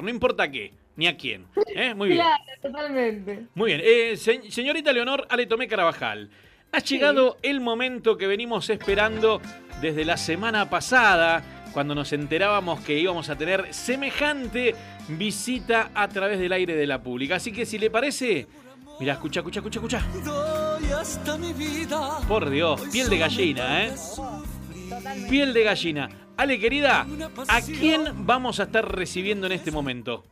no importa qué, ni a quién. ¿eh? Muy bien. Claro, totalmente. Muy bien. Eh, se- señorita Leonor Ale Tomé Carabajal, ha llegado el momento que venimos esperando desde la semana pasada, cuando nos enterábamos que íbamos a tener semejante visita a través del aire de la pública. Así que si le parece, mira, escucha, escucha, escucha, escucha. Doy hasta mi vida. Por Dios, piel de gallina, ¿eh? Piel de gallina. Ale, querida, ¿a quién vamos a estar recibiendo en este momento?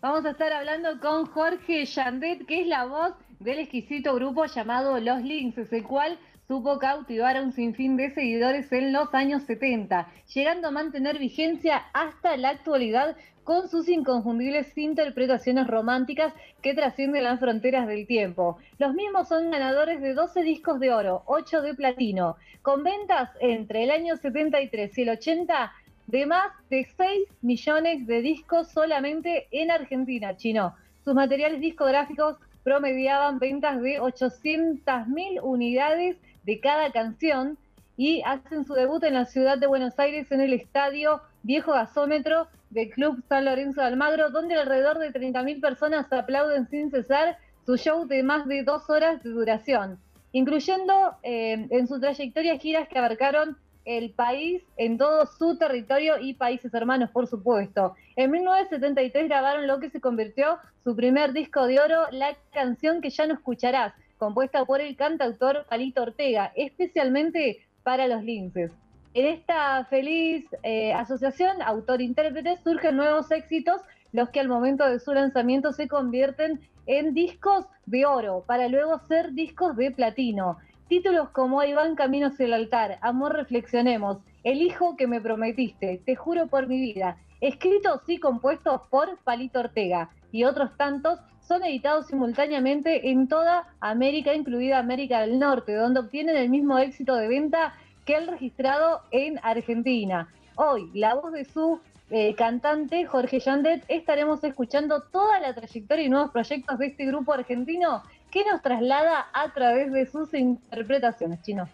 Vamos a estar hablando con Jorge Yandet, que es la voz del exquisito grupo llamado Los Lynxes, el cual supo cautivar a un sinfín de seguidores en los años 70, llegando a mantener vigencia hasta la actualidad con sus inconfundibles interpretaciones románticas que trascienden las fronteras del tiempo. Los mismos son ganadores de 12 discos de oro, 8 de platino, con ventas entre el año 73 y el 80 de más de 6 millones de discos solamente en Argentina, chino. Sus materiales discográficos promediaban ventas de 800.000 unidades de cada canción y hacen su debut en la ciudad de Buenos Aires en el estadio Viejo Gasómetro del Club San Lorenzo de Almagro, donde alrededor de 30.000 personas aplauden sin cesar su show de más de dos horas de duración, incluyendo eh, en su trayectoria giras que abarcaron el país en todo su territorio y países hermanos, por supuesto. En 1973 grabaron lo que se convirtió su primer disco de oro, La canción que ya no escucharás, compuesta por el cantautor Palito Ortega, especialmente para los linces. En esta feliz eh, asociación autor-intérprete surgen nuevos éxitos, los que al momento de su lanzamiento se convierten en discos de oro, para luego ser discos de platino. Títulos como Ahí van camino el altar, Amor reflexionemos, El hijo que me prometiste, Te juro por mi vida, escritos y compuestos por Palito Ortega y otros tantos son editados simultáneamente en toda América, incluida América del Norte, donde obtienen el mismo éxito de venta que el registrado en Argentina. Hoy, la voz de su eh, cantante, Jorge Yandet, estaremos escuchando toda la trayectoria y nuevos proyectos de este grupo argentino que nos traslada a través de sus interpretaciones, chino.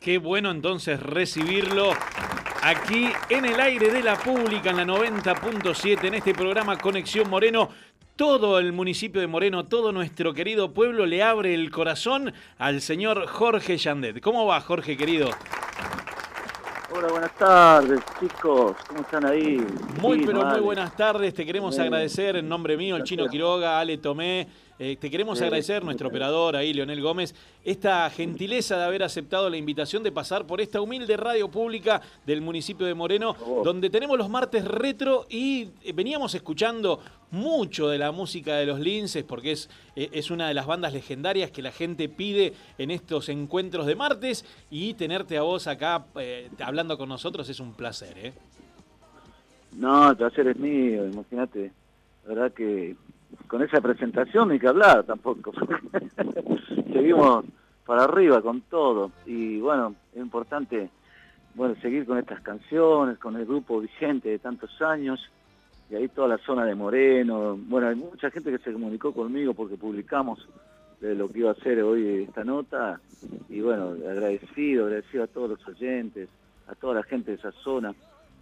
Qué bueno entonces recibirlo aquí en el aire de la pública en la 90.7 en este programa Conexión Moreno. Todo el municipio de Moreno, todo nuestro querido pueblo le abre el corazón al señor Jorge Yandet. ¿Cómo va, Jorge querido? Hola, buenas tardes, chicos. ¿Cómo están ahí? Muy, Sí, pero muy buenas tardes. Te queremos Bien. agradecer en nombre mío, el Chino. Quiroga, Ale Tomé. Eh, te queremos agradecer, nuestro operador ahí, Leonel Gómez, esta gentileza de haber aceptado la invitación de pasar por esta humilde radio pública del municipio de Moreno, donde tenemos los martes retro y eh, veníamos escuchando mucho de la música de los Linces, porque es, eh, es una de las bandas legendarias que la gente pide en estos encuentros de martes. Y tenerte a vos acá eh, hablando con nosotros es un placer, ¿eh? No, el placer es mío, imagínate. La verdad que con esa presentación ni que hablar tampoco. Seguimos para arriba con todo. Y bueno, es importante bueno seguir con estas canciones, con el grupo vigente de tantos años. Y ahí toda la zona de Moreno. Bueno, hay mucha gente que se comunicó conmigo porque publicamos de lo que iba a hacer hoy esta nota. Y bueno, agradecido, agradecido a todos los oyentes, a toda la gente de esa zona.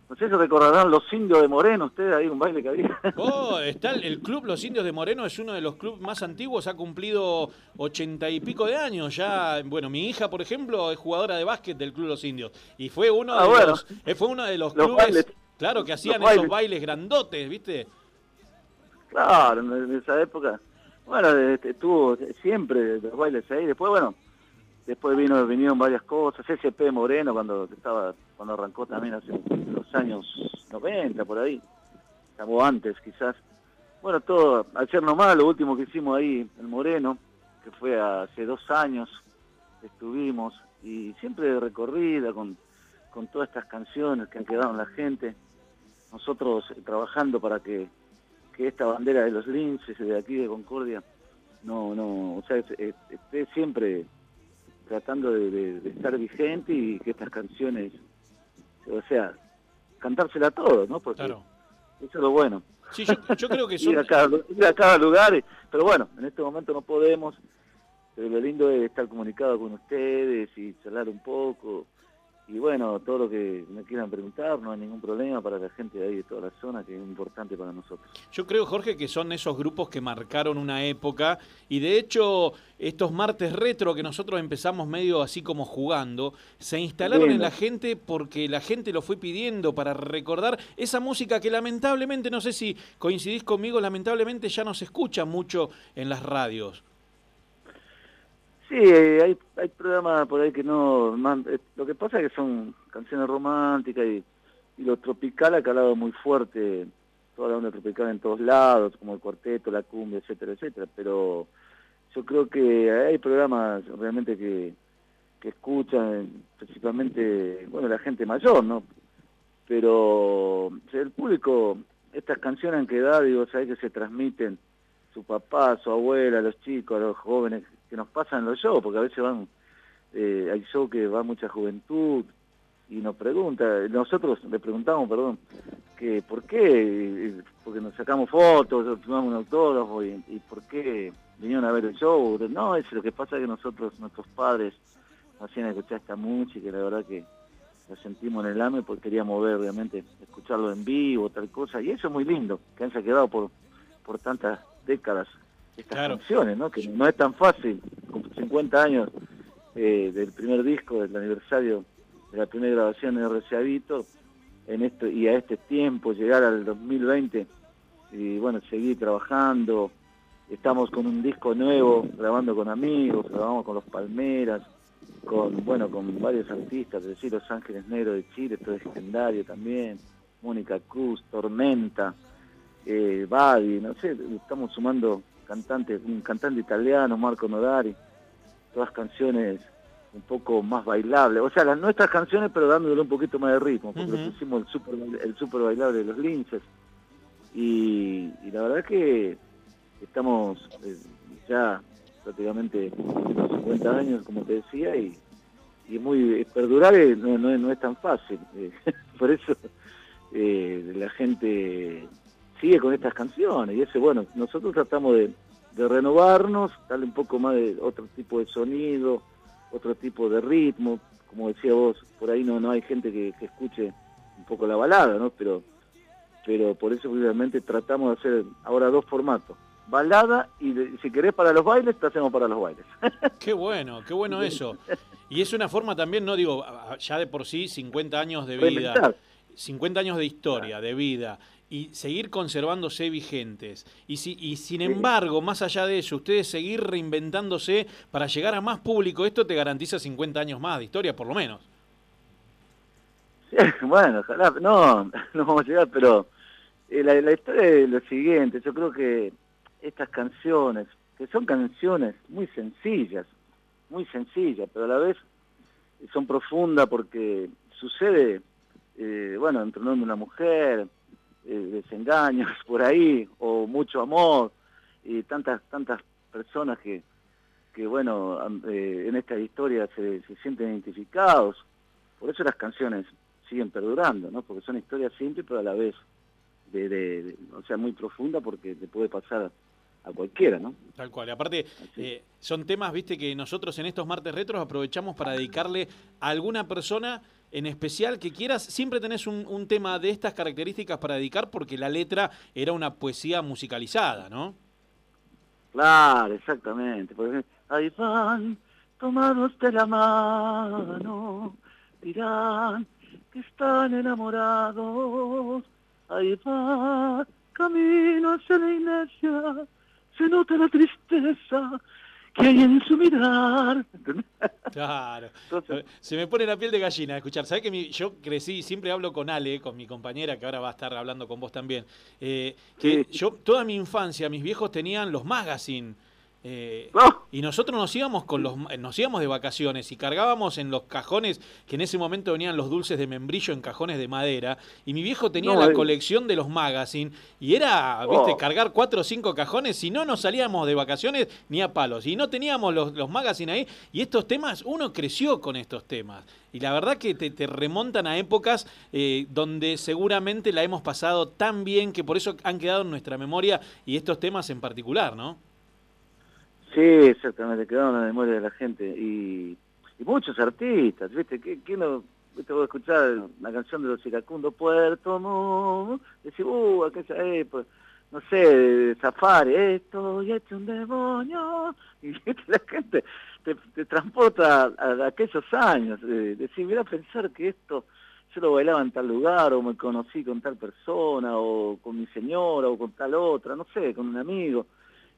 No sé si recordarán los indios de Moreno, ustedes, ahí un baile que había. Oh, está el, el club Los Indios de Moreno, es uno de los clubes más antiguos, ha cumplido ochenta y pico de años ya. Bueno, mi hija, por ejemplo, es jugadora de básquet del club Los Indios y fue uno Ah, de bueno. los, eh, fue uno de los, Los clubes, bailes. claro, que hacían Los esos bailes. grandotes, ¿viste? Claro, en esa época. Bueno, este, estuvo siempre los bailes ahí. Después, bueno, después vino vinieron varias cosas. SP Moreno, cuando estaba cuando arrancó también hace años 90, por ahí. O antes, quizás. Bueno, todo, ayer nomás, lo último que hicimos ahí en Moreno, que fue hace dos años, estuvimos, y siempre de recorrida con, con todas estas canciones que han quedado en la gente. Nosotros trabajando para que que esta bandera de los linces de aquí de Concordia no no o sea es- es- esté siempre tratando de- de estar vigente y que estas canciones o sea cantársela a todos no porque Claro. eso es lo bueno. Sí, yo, yo creo que ir son... a cada, lu- ir a cada lugar pero bueno en este momento no podemos pero lo lindo es estar comunicado con ustedes y charlar un poco y bueno, todo lo que me quieran preguntar, no hay ningún problema para la gente de ahí de toda la zona, que es importante para nosotros. Yo creo, Jorge, que son esos grupos que marcaron una época y de hecho estos martes retro que nosotros empezamos medio así como jugando, se instalaron en la gente porque la gente lo fue pidiendo para recordar esa música que lamentablemente, no sé si coincidís conmigo, lamentablemente ya no se escucha mucho en las radios. Sí, hay, hay programas por ahí que no... Eh, lo que pasa es que son canciones románticas y, lo tropical ha calado muy fuerte, toda la onda tropical en todos lados, como el cuarteto, la cumbia, etcétera, etcétera. Pero yo creo que hay programas realmente que, que escuchan principalmente, bueno, la gente mayor, ¿no? Pero el público, estas canciones han quedado, digo, sabes que se transmiten su papá, su abuela, los chicos, los jóvenes que nos pasan los shows, porque a veces van, eh, hay shows que va mucha juventud y nos pregunta, nosotros le preguntamos, perdón, que por qué, porque nos sacamos fotos, tomamos un autógrafo y, por qué vinieron a ver el show. No, es lo que pasa que nosotros, nuestros padres, hacían escuchar esta música y la verdad que la sentimos en el AME porque queríamos ver realmente, escucharlo en vivo, tal cosa, y eso es muy lindo, que han quedado por, por tantas décadas estas canciones, ¿no? Que no es tan fácil, con 50 años eh, del primer disco, del aniversario de la primera grabación de RCA Vito, en esto, y a este tiempo, llegar al 2020 y bueno, seguir trabajando. Estamos con un disco nuevo, grabando con amigos, grabamos con los Palmeras, con bueno con varios artistas, es decir, Los Ángeles Negros de Chile, todo es legendario también, Mónica Cruz, Tormenta, eh, Badi, no sé, estamos sumando cantantes, un cantante italiano, Marco Nodari, todas canciones un poco más bailables, o sea, las nuestras canciones pero dándole un poquito más de ritmo, porque pusimos el super, el super bailable de los linces. Y, la verdad es que estamos eh, ya prácticamente unos 50 años, como te decía, y, y muy perdurar no, no, es tan fácil, eh, por eso eh, la gente sigue con estas canciones. Y ese, bueno, nosotros tratamos de, renovarnos, darle un poco más de otro tipo de sonido, otro tipo de ritmo. Como decía vos, por ahí no, no hay gente que, escuche un poco la balada, ¿no? Pero, pero por eso obviamente tratamos de hacer ahora dos formatos. Balada y si querés para los bailes, te hacemos para los bailes. Qué bueno, qué bueno eso. Y es una forma también, no digo, ya de por sí 50 años de vida, 50 años de historia, de vida, y seguir conservándose vigentes. Y, si, y sin embargo, más allá de eso, ustedes seguir reinventándose para llegar a más público, esto te garantiza 50 años más de historia, por lo menos. bueno, ojalá, no, no vamos a llegar, pero eh, la, la historia es lo siguiente, yo creo que estas canciones, que son canciones muy sencillas, muy sencillas, pero a la vez son profundas porque sucede, eh, bueno, entre un hombre y una mujer, eh, desengaños por ahí, o mucho amor, y tantas, tantas personas que, que bueno, eh, en esta historia se, se sienten identificados. Por eso las canciones siguen perdurando, ¿no? Porque son historias simples, pero a la vez, de, de, o sea, muy profunda porque te puede pasar a cualquiera, ¿no? Tal cual. Y aparte, eh, son temas, viste, que nosotros en estos martes retros aprovechamos para dedicarle a alguna persona en especial que quieras. Siempre tenés un, tema de estas características para dedicar porque la letra era una poesía musicalizada, ¿no? Claro, exactamente. Porque ahí van tomados de la mano, dirán que están enamorados. Ahí va camino hacia la iglesia se nota la tristeza que hay en su mirar. Claro. se me pone la piel de gallina escuchar. ¿Sabes que yo crecí, siempre hablo con Ale, con mi compañera, que ahora va a estar hablando con vos también? Eh, que yo, toda mi infancia, mis viejos tenían los magazines eh, y nosotros nos íbamos con los nos íbamos de vacaciones y cargábamos en los cajones que en ese momento venían los dulces de membrillo en cajones de madera y mi viejo tenía la eh. colección de los magazines y era viste oh. cargar cuatro o cinco cajones si no nos salíamos de vacaciones ni a palos y no teníamos los, los magazines ahí y estos temas uno creció con estos temas y la verdad que te, remontan a épocas eh, donde seguramente la hemos pasado tan bien que por eso han quedado en nuestra memoria y estos temas en particular, ¿no? Sí, exactamente, quedaron en la memoria de la gente. Y, muchos artistas, ¿viste? ¿Qué, no, te voy a escuchar la canción de los iracundos, Puerto Montt, decís, uh, aquella no sé, Safari, estoy hecho un demonio, y la gente te, transporta a, aquellos años, de, decir, mira, pensar que esto yo lo bailaba en tal lugar, o me conocí con tal persona, o con mi señora, o con tal otra, no sé, con un amigo,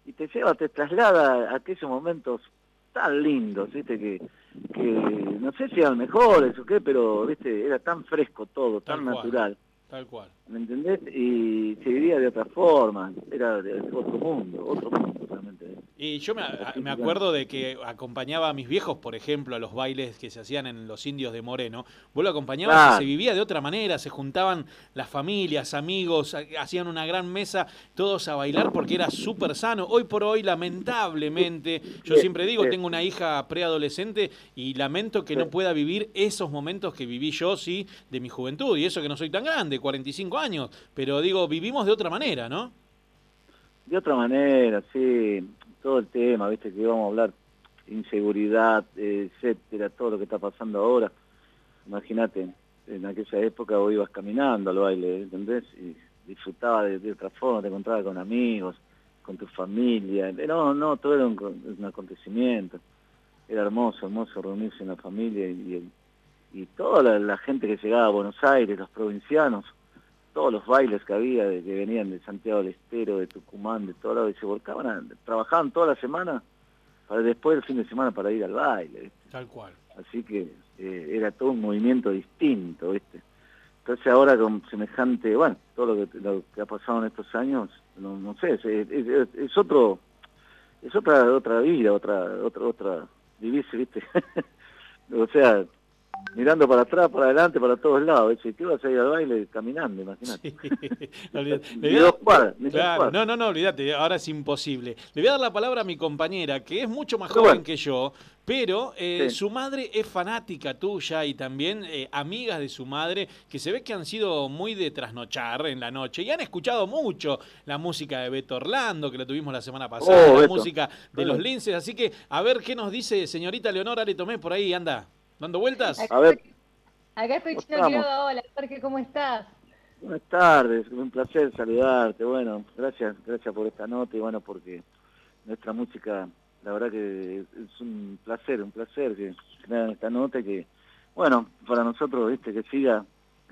y te lleva, te traslada a aquellos momentos tan lindos, ¿viste? Que, que no sé si eran mejores o qué, pero, ¿viste? Era tan fresco todo, tan natural. Tal cual. ¿Me entendés? Y se vivía de otra forma, era de otro mundo, otro mundo realmente. Y yo me, me, acuerdo de que acompañaba a mis viejos, por ejemplo, a los bailes que se hacían en los indios de Moreno. Vos lo acompañabas y se vivía de otra manera, se juntaban las familias, amigos, hacían una gran mesa, todos a bailar porque era súper sano. Hoy por hoy, lamentablemente, yo siempre digo, tengo una hija preadolescente y lamento que no pueda vivir esos momentos que viví yo, sí, de mi juventud. Y eso que no soy tan grande, 45 años, pero digo, vivimos de otra manera, ¿no? De otra manera, sí todo el tema, viste, que íbamos a hablar, inseguridad, etcétera, todo lo que está pasando ahora. Imagínate, en aquella época vos ibas caminando al baile, ¿entendés? Y disfrutaba de, otra forma, te encontrabas con amigos, con tu familia. No, no, todo era un, acontecimiento. Era hermoso, hermoso reunirse en la familia y, y, toda la, gente que llegaba a Buenos Aires, los provincianos, todos los bailes que había, que venían de Santiago del Estero, de Tucumán, de todo lado, y se volcaban, trabajaban toda la semana, para después del fin de semana para ir al baile. Tal cual. Así que eh, era todo un movimiento distinto, ¿viste? Entonces ahora con semejante, bueno, todo lo que, lo que ha pasado en estos años, no, sé, es, otro, es otra otra vida, otra otra otra vivirse, ¿viste? o sea, mirando para atrás, para adelante, para todos lados. ¿qué vas a ir al baile caminando? Imagínate. no, no, no, olvídate, ahora es imposible. Le voy a dar la palabra a mi compañera, que es mucho más joven que yo, pero eh, su madre es fanática tuya y también eh, amigas de su madre, que se ve que han sido muy de trasnochar en la noche y han escuchado mucho la música de Beto Orlando, que la tuvimos la semana pasada, oh, la música de los linces. Así que, a ver qué nos dice señorita Leonora, le tomé por ahí, anda. ¿Dando vueltas? Acá, a ver. Acá estoy Chino Hola, Jorge, ¿cómo estás? Buenas tardes, un placer saludarte. Bueno, gracias, gracias por esta nota y bueno, porque nuestra música, la verdad que es un placer, un placer que hagan esta nota y que, bueno, para nosotros, viste, que siga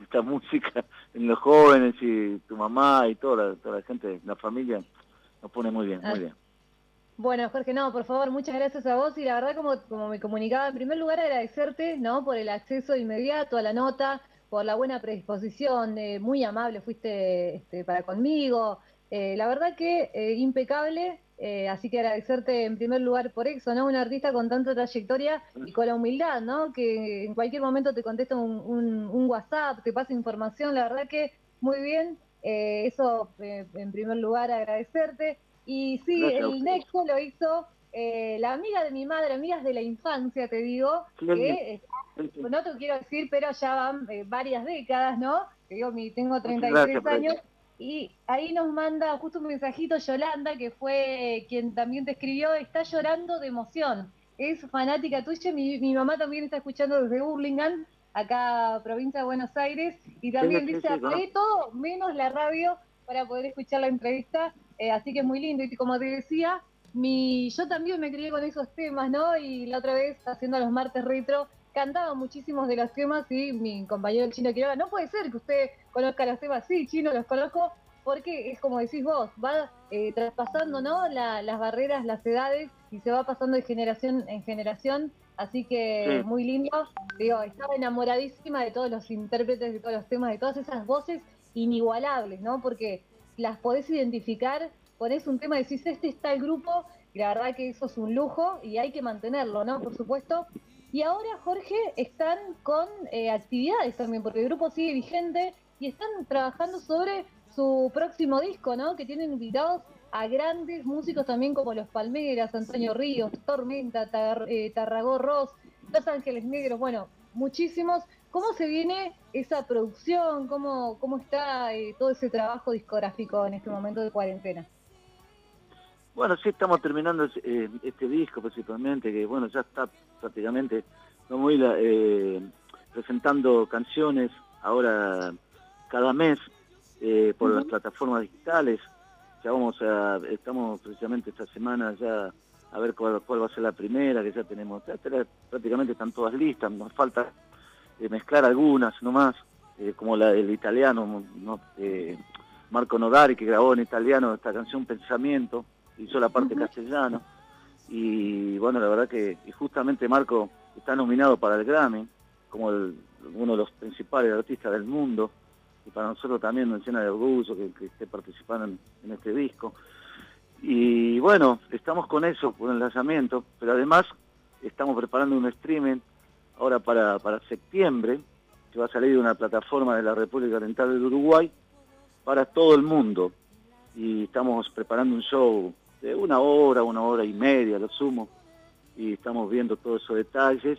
esta música en los jóvenes y tu mamá y toda la, toda la gente, la familia, nos pone muy bien, muy ah. bien. Bueno, Jorge, no, por favor, muchas gracias a vos y la verdad como, como me comunicaba, en primer lugar agradecerte, ¿no? Por el acceso inmediato a la nota, por la buena predisposición, eh, muy amable fuiste este, para conmigo, eh, la verdad que eh, impecable, así que agradecerte en primer lugar por eso, ¿no? Un artista con tanta trayectoria y con la humildad, ¿no? Que en cualquier momento te contesta un, un WhatsApp, te pasa información, la verdad que muy bien, eso en primer lugar agradecerte. Y sí, el Nexo lo hizo eh, la amiga de mi madre, amigas de la infancia, te digo, que no te quiero decir, pero ya van eh, varias décadas, ¿no? Te digo, mi, tengo 33 años. Y ahí nos manda justo un mensajito Yolanda, que fue quien también te escribió, está llorando de emoción. Es fanática tuya, mi, mi mamá también está escuchando desde Burlingame, acá provincia de Buenos Aires, y también dice, apagué todo menos la radio para poder escuchar la entrevista eh, así que es muy lindo. Y como te decía, mi, yo también me crié con esos temas, ¿no? Y la otra vez, haciendo los martes retro, cantaba muchísimos de los temas y mi compañero el chino Quiroga, no puede ser que usted conozca los temas, sí, chino, los conozco, porque es como decís vos, va eh, traspasando, ¿no? las barreras, las edades y se va pasando de generación en generación. Así que muy lindo. Digo, estaba enamoradísima de todos los intérpretes, de todos los temas, de todas esas voces inigualables, ¿no? Porque las podés identificar, ponés un tema, decís, este está el grupo, y la verdad que eso es un lujo y hay que mantenerlo, ¿no? Por supuesto. Y ahora, Jorge, están con eh, actividades también, porque el grupo sigue vigente y están trabajando sobre su próximo disco, ¿no? Que tienen invitados a grandes músicos también como Los Palmeras, Antonio Ríos, Tormenta, eh, Tarragó Ross, Los Ángeles Negros, bueno, muchísimos. ¿Cómo se viene esa producción? ¿Cómo, cómo está eh, todo ese trabajo discográfico en este momento de cuarentena? Bueno, sí, estamos terminando eh, este disco principalmente, que bueno, ya está prácticamente muy eh, presentando canciones ahora cada mes eh, por las plataformas digitales. Ya vamos a, estamos precisamente esta semana ya a ver cuál, va a ser la primera, que ya tenemos, prácticamente están todas listas, nos falta mezclar algunas nomás, eh, como la del italiano, Marco Nodari, que grabó en italiano esta canción Pensamiento, hizo la parte castellana, y bueno, la verdad que justamente Marco está nominado para el Grammy, como uno de los principales artistas del mundo, y para nosotros también nos llena de orgullo que, esté participando en, este disco. Y bueno, estamos con eso, con el lanzamiento, pero además estamos preparando un streaming ahora para, para septiembre, que va a salir de una plataforma de la República Oriental del Uruguay para todo el mundo. Y estamos preparando un show de una hora, una hora y media, lo sumo, y estamos viendo todos esos detalles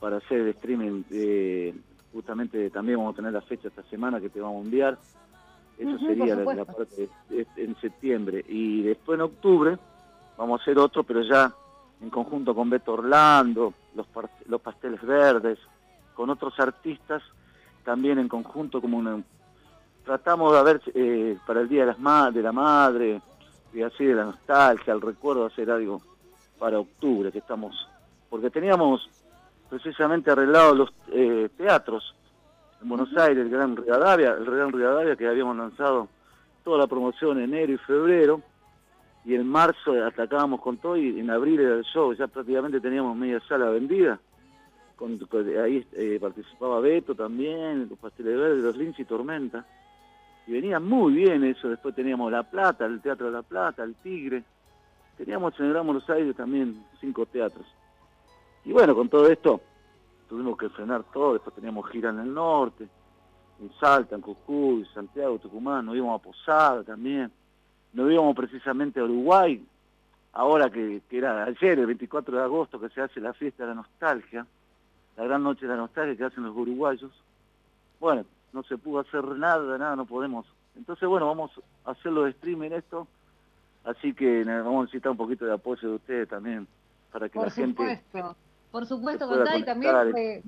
para hacer el streaming eh, justamente también vamos a tener la fecha esta semana que te vamos a enviar. Eso sería la, parte en septiembre. Y después en octubre vamos a hacer otro, pero ya en conjunto con Beto Orlando, los, los Pasteles Verdes, con otros artistas, también en conjunto como una... Tratamos de ver eh, para el Día de, las ma de la Madre, y así de la nostalgia, el recuerdo, hacer algo para octubre, que estamos... Porque teníamos precisamente arreglado los eh, teatros en Buenos Aires, el Gran Rivadavia, el Gran Rivadavia que habíamos lanzado toda la promoción en enero y febrero, y en marzo atacábamos con todo y en abril era el show, ya prácticamente teníamos media sala vendida. Ahí eh, participaba Beto también, los Pasteles Verdes, los Lince y Tormenta. Y venía muy bien eso, después teníamos La Plata, el Teatro de La Plata, el Tigre. Teníamos en el Gran Aires también cinco teatros. Y bueno, con todo esto tuvimos que frenar todo, después teníamos gira en el norte, en Salta, en Jujuy, Santiago, Tucumán, nos íbamos a Posada también, nos íbamos precisamente a Uruguay, ahora que, era ayer, el 24 de agosto, que se hace la fiesta de la nostalgia, la gran noche de la nostalgia que hacen los uruguayos. Bueno, no se pudo hacer nada, nada, no podemos. Entonces, bueno, vamos a hacerlo de streaming esto, así que vamos a necesitar un poquito de apoyo de ustedes también, para que la gente por supuesto, contá y también eh,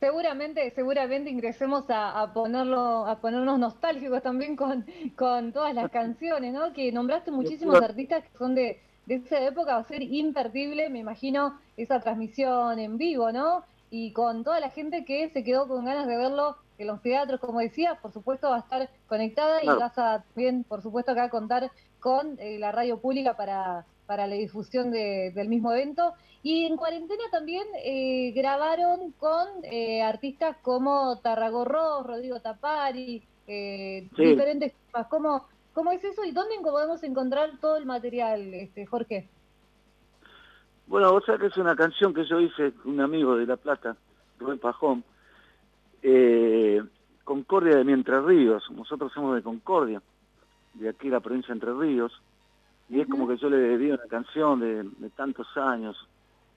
seguramente, seguramente ingresemos a, ponerlo, a ponernos nostálgicos también con, con todas las canciones, ¿no? Que nombraste muchísimos artistas que son de, de esa época, va a ser imperdible, me imagino, esa transmisión en vivo, ¿no? Y con toda la gente que se quedó con ganas de verlo en los teatros, como decía, por supuesto va a estar conectada y vas a también, por supuesto, acá contar con eh, la radio pública para, para la difusión del mismo evento. Y en cuarentena también eh, grabaron con eh, artistas como Tarragorro, Rodrigo Tapari, eh, diferentes temas. ¿Cómo, ¿Cómo es eso y dónde podemos encontrar todo el material, este Jorge? Bueno, vos sabés que es una canción que yo hice con un amigo de La Plata, Rubén Pajón, Concordia de Mientras Ríos. Nosotros somos de Concordia, de aquí la provincia de Entre Ríos, y es como que yo le debí una canción de, de tantos años,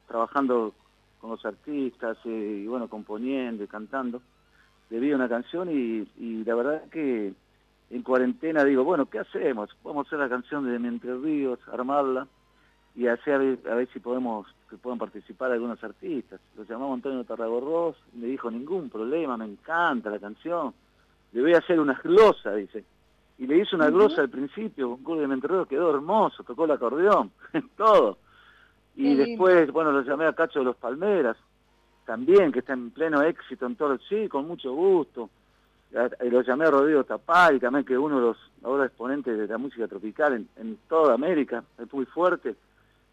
trabajando con los artistas eh, y bueno, componiendo y cantando, debía una canción y, la verdad que en cuarentena digo, bueno, ¿qué hacemos? Vamos a hacer la canción de Mientras Ríos, armarla y hacer a ver si podemos que puedan participar algunos artistas. Lo llamamos Antonio Tarragorros, me dijo, ningún problema, me encanta la canción. Le voy a hacer una glosa, dice. Y le hizo una glosa al principio, con de Ríos, quedó hermoso, tocó el acordeón, todo. Y después, bueno, lo llamé a Cacho de los Palmeras, también, que está en pleno éxito en todo, sí, con mucho gusto. Y lo llamé a Rodrigo Tapay, también que es uno de los ahora exponentes de la música tropical en, toda América, es muy fuerte,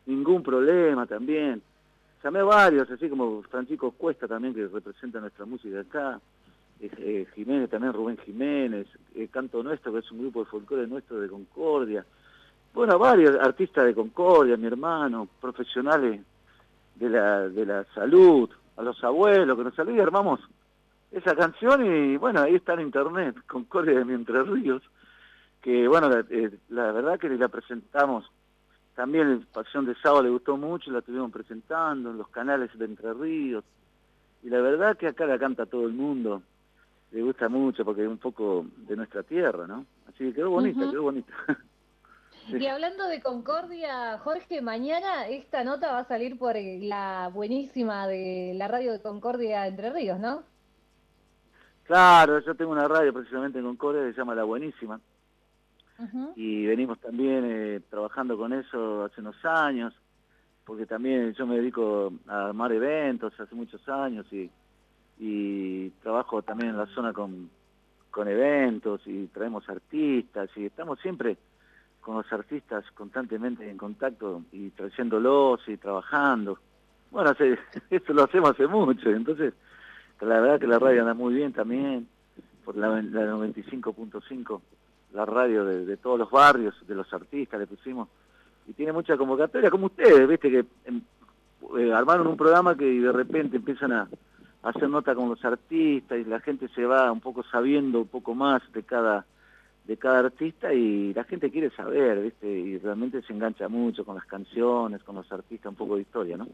ningún problema también. Llamé a varios, así como Francisco Cuesta también, que representa nuestra música acá, eh, Jiménez también, Rubén Jiménez, eh, Canto Nuestro, que es un grupo de folclore nuestro de Concordia, bueno, varios artistas de Concordia, mi hermano, profesionales de la, de la salud, a los abuelos que nos salud y armamos esa canción y bueno, ahí está en internet, Concordia de Mientras Ríos, que bueno, la, eh, verdad que la presentamos, también Pasión de Sábado le gustó mucho, la estuvimos presentando en los canales de Entre Ríos, y la verdad que acá la canta todo el mundo, le gusta mucho porque es un poco de nuestra tierra, ¿no? Así que quedó bonita, quedó bonita. Y hablando de Concordia, Jorge, mañana esta nota va a salir por eh, la buenísima de la radio de Concordia Entre Ríos, ¿no? Claro, yo tengo una radio precisamente en Concordia que se llama La Buenísima. Y venimos también eh, trabajando con eso hace unos años, porque también yo me dedico a armar eventos hace muchos años y, y trabajo también en la zona con, con eventos y traemos artistas y estamos siempre con los artistas constantemente en contacto y trayéndolos y trabajando. Bueno, esto lo hacemos hace mucho, entonces la verdad que la radio anda muy bien también, por la, 95.5, la radio de, todos los barrios, de los artistas le pusimos, y tiene mucha convocatoria, como ustedes, viste que em, eh, armaron un programa que de repente empiezan a, hacer nota con los artistas y la gente se va un poco sabiendo un poco más de cada de cada artista y la gente quiere saber, ¿viste? Y realmente se engancha mucho con las canciones, con los artistas, un poco de historia, ¿no?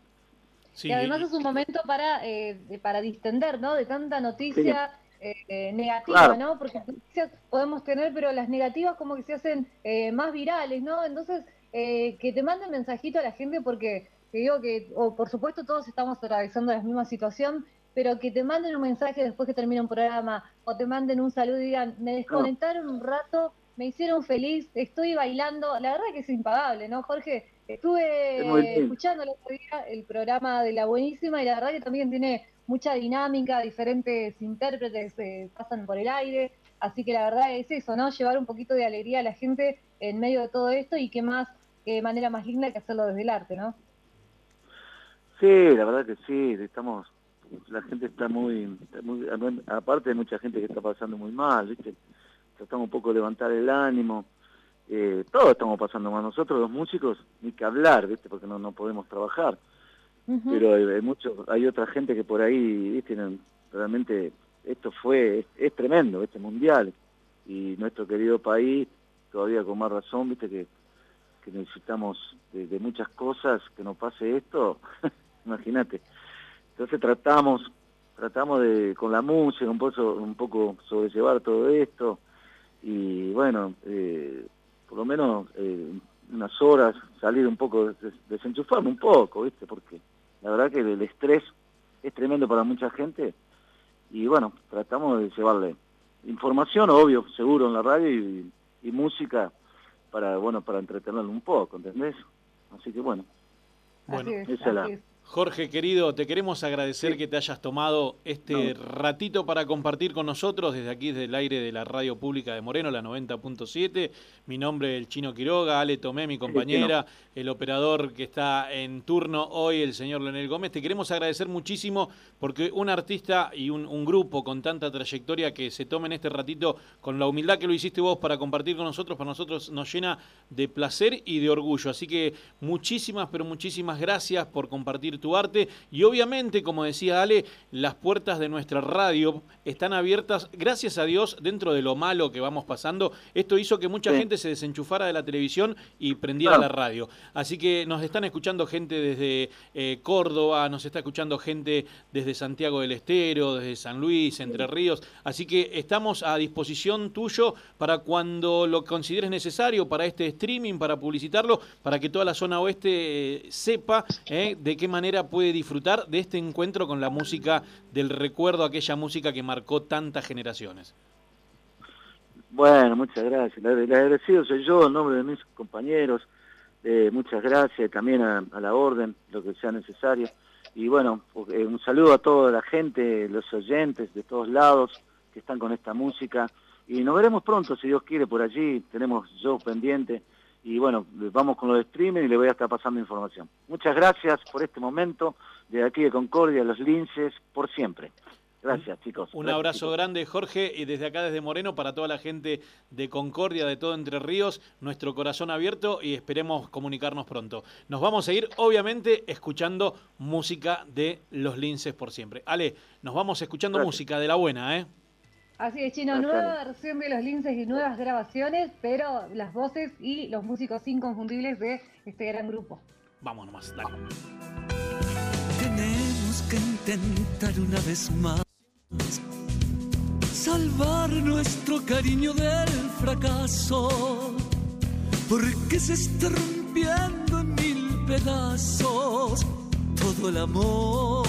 Sí. Y además es un momento para, eh, para distender, ¿no? De tanta noticia eh, negativa, ¿no? Porque noticias podemos tener, pero las negativas como que se hacen eh, más virales, ¿no? Entonces, que te manden mensajito a la gente porque te digo que, o por supuesto todos estamos atravesando la misma situación, pero que te manden un mensaje después que termine un programa o te manden un saludo y digan, me desconectaron un rato, me hicieron feliz, estoy bailando, la verdad que es impagable, ¿no, Jorge? Estuve escuchando el otro día el programa de La Buenísima y la verdad que también tiene mucha dinámica, diferentes intérpretes eh, pasan por el aire, así que la verdad es eso, ¿no? Llevar un poquito de alegría a la gente en medio de todo esto y qué más, qué manera más linda que hacerlo desde el arte, ¿no? Sí, la verdad que sí, estamos la gente está muy, aparte de mucha gente que está pasando muy mal, ¿viste? Tratamos un poco de levantar el ánimo, eh, todos estamos pasando mal, nosotros los músicos ni que hablar, ¿viste? Porque no, no podemos trabajar, pero hay, mucho, hay otra gente que por ahí, ¿viste? Realmente esto fue, es, tremendo, este mundial, y nuestro querido país, todavía con más razón, ¿viste? Que, que necesitamos de, de muchas cosas, que no pase esto, imagínate. Entonces tratamos, tratamos de, con la música, un poco, un poco sobrellevar todo esto y bueno, eh, por lo menos eh, unas horas salir un poco, desenchufarme un poco, ¿viste? Porque la verdad que el estrés es tremendo para mucha gente y bueno, tratamos de llevarle información, obvio, seguro en la radio y, música para, bueno, para entretenerlo un poco, ¿entendés? Así que bueno, bueno esa es la... Jorge, querido, te queremos agradecer que te hayas tomado este ratito para compartir con nosotros desde aquí, desde el aire de la radio pública de Moreno, la 90.7. Mi nombre es el Chino Quiroga, Ale Tomé, mi compañera, el operador que está en turno hoy, el señor Leonel Gómez. Te queremos agradecer muchísimo porque un artista y un, grupo con tanta trayectoria que se tomen este ratito con la humildad que lo hiciste vos para compartir con nosotros, para nosotros nos llena de placer y de orgullo. Así que muchísimas, pero muchísimas gracias por compartir tu arte y obviamente, como decía Ale, las puertas de nuestra radio están abiertas, gracias a Dios, dentro de lo malo que vamos pasando. Esto hizo que mucha gente se desenchufara de la televisión y prendiera la radio. Así que nos están escuchando gente desde eh, Córdoba, nos está escuchando gente desde Santiago del Estero, desde San Luis, Entre Ríos. Así que estamos a disposición tuyo para cuando lo consideres necesario, para este streaming, para publicitarlo, para que toda la zona oeste eh, sepa eh, de qué manera puede disfrutar de este encuentro con la música del recuerdo, aquella música que marcó tantas generaciones? Bueno, muchas gracias. El agradecido soy yo, en nombre de mis compañeros. Eh, muchas gracias también a, la orden, lo que sea necesario. Y bueno, eh, un saludo a toda la gente, los oyentes de todos lados que están con esta música. Y nos veremos pronto, si Dios quiere, por allí. Tenemos yo pendiente y bueno, vamos con los streaming y le voy a estar pasando información. Muchas gracias por este momento, de aquí de Concordia, los linces, por siempre. Gracias, chicos. Un abrazo grande, Jorge, y desde acá, desde Moreno, para toda la gente de Concordia, de todo Entre Ríos, nuestro corazón abierto y esperemos comunicarnos pronto. Nos vamos a ir, obviamente, escuchando música de los linces por siempre. Ale, nos vamos escuchando música de la buena, ¿eh? Así es, Chino, nueva versión de los linces y nuevas grabaciones, pero las voces y los músicos inconfundibles de este gran grupo. Vamos nomás, dale. Tenemos que intentar una vez más salvar nuestro cariño del fracaso. porque se está rompiendo en mil pedazos todo el amor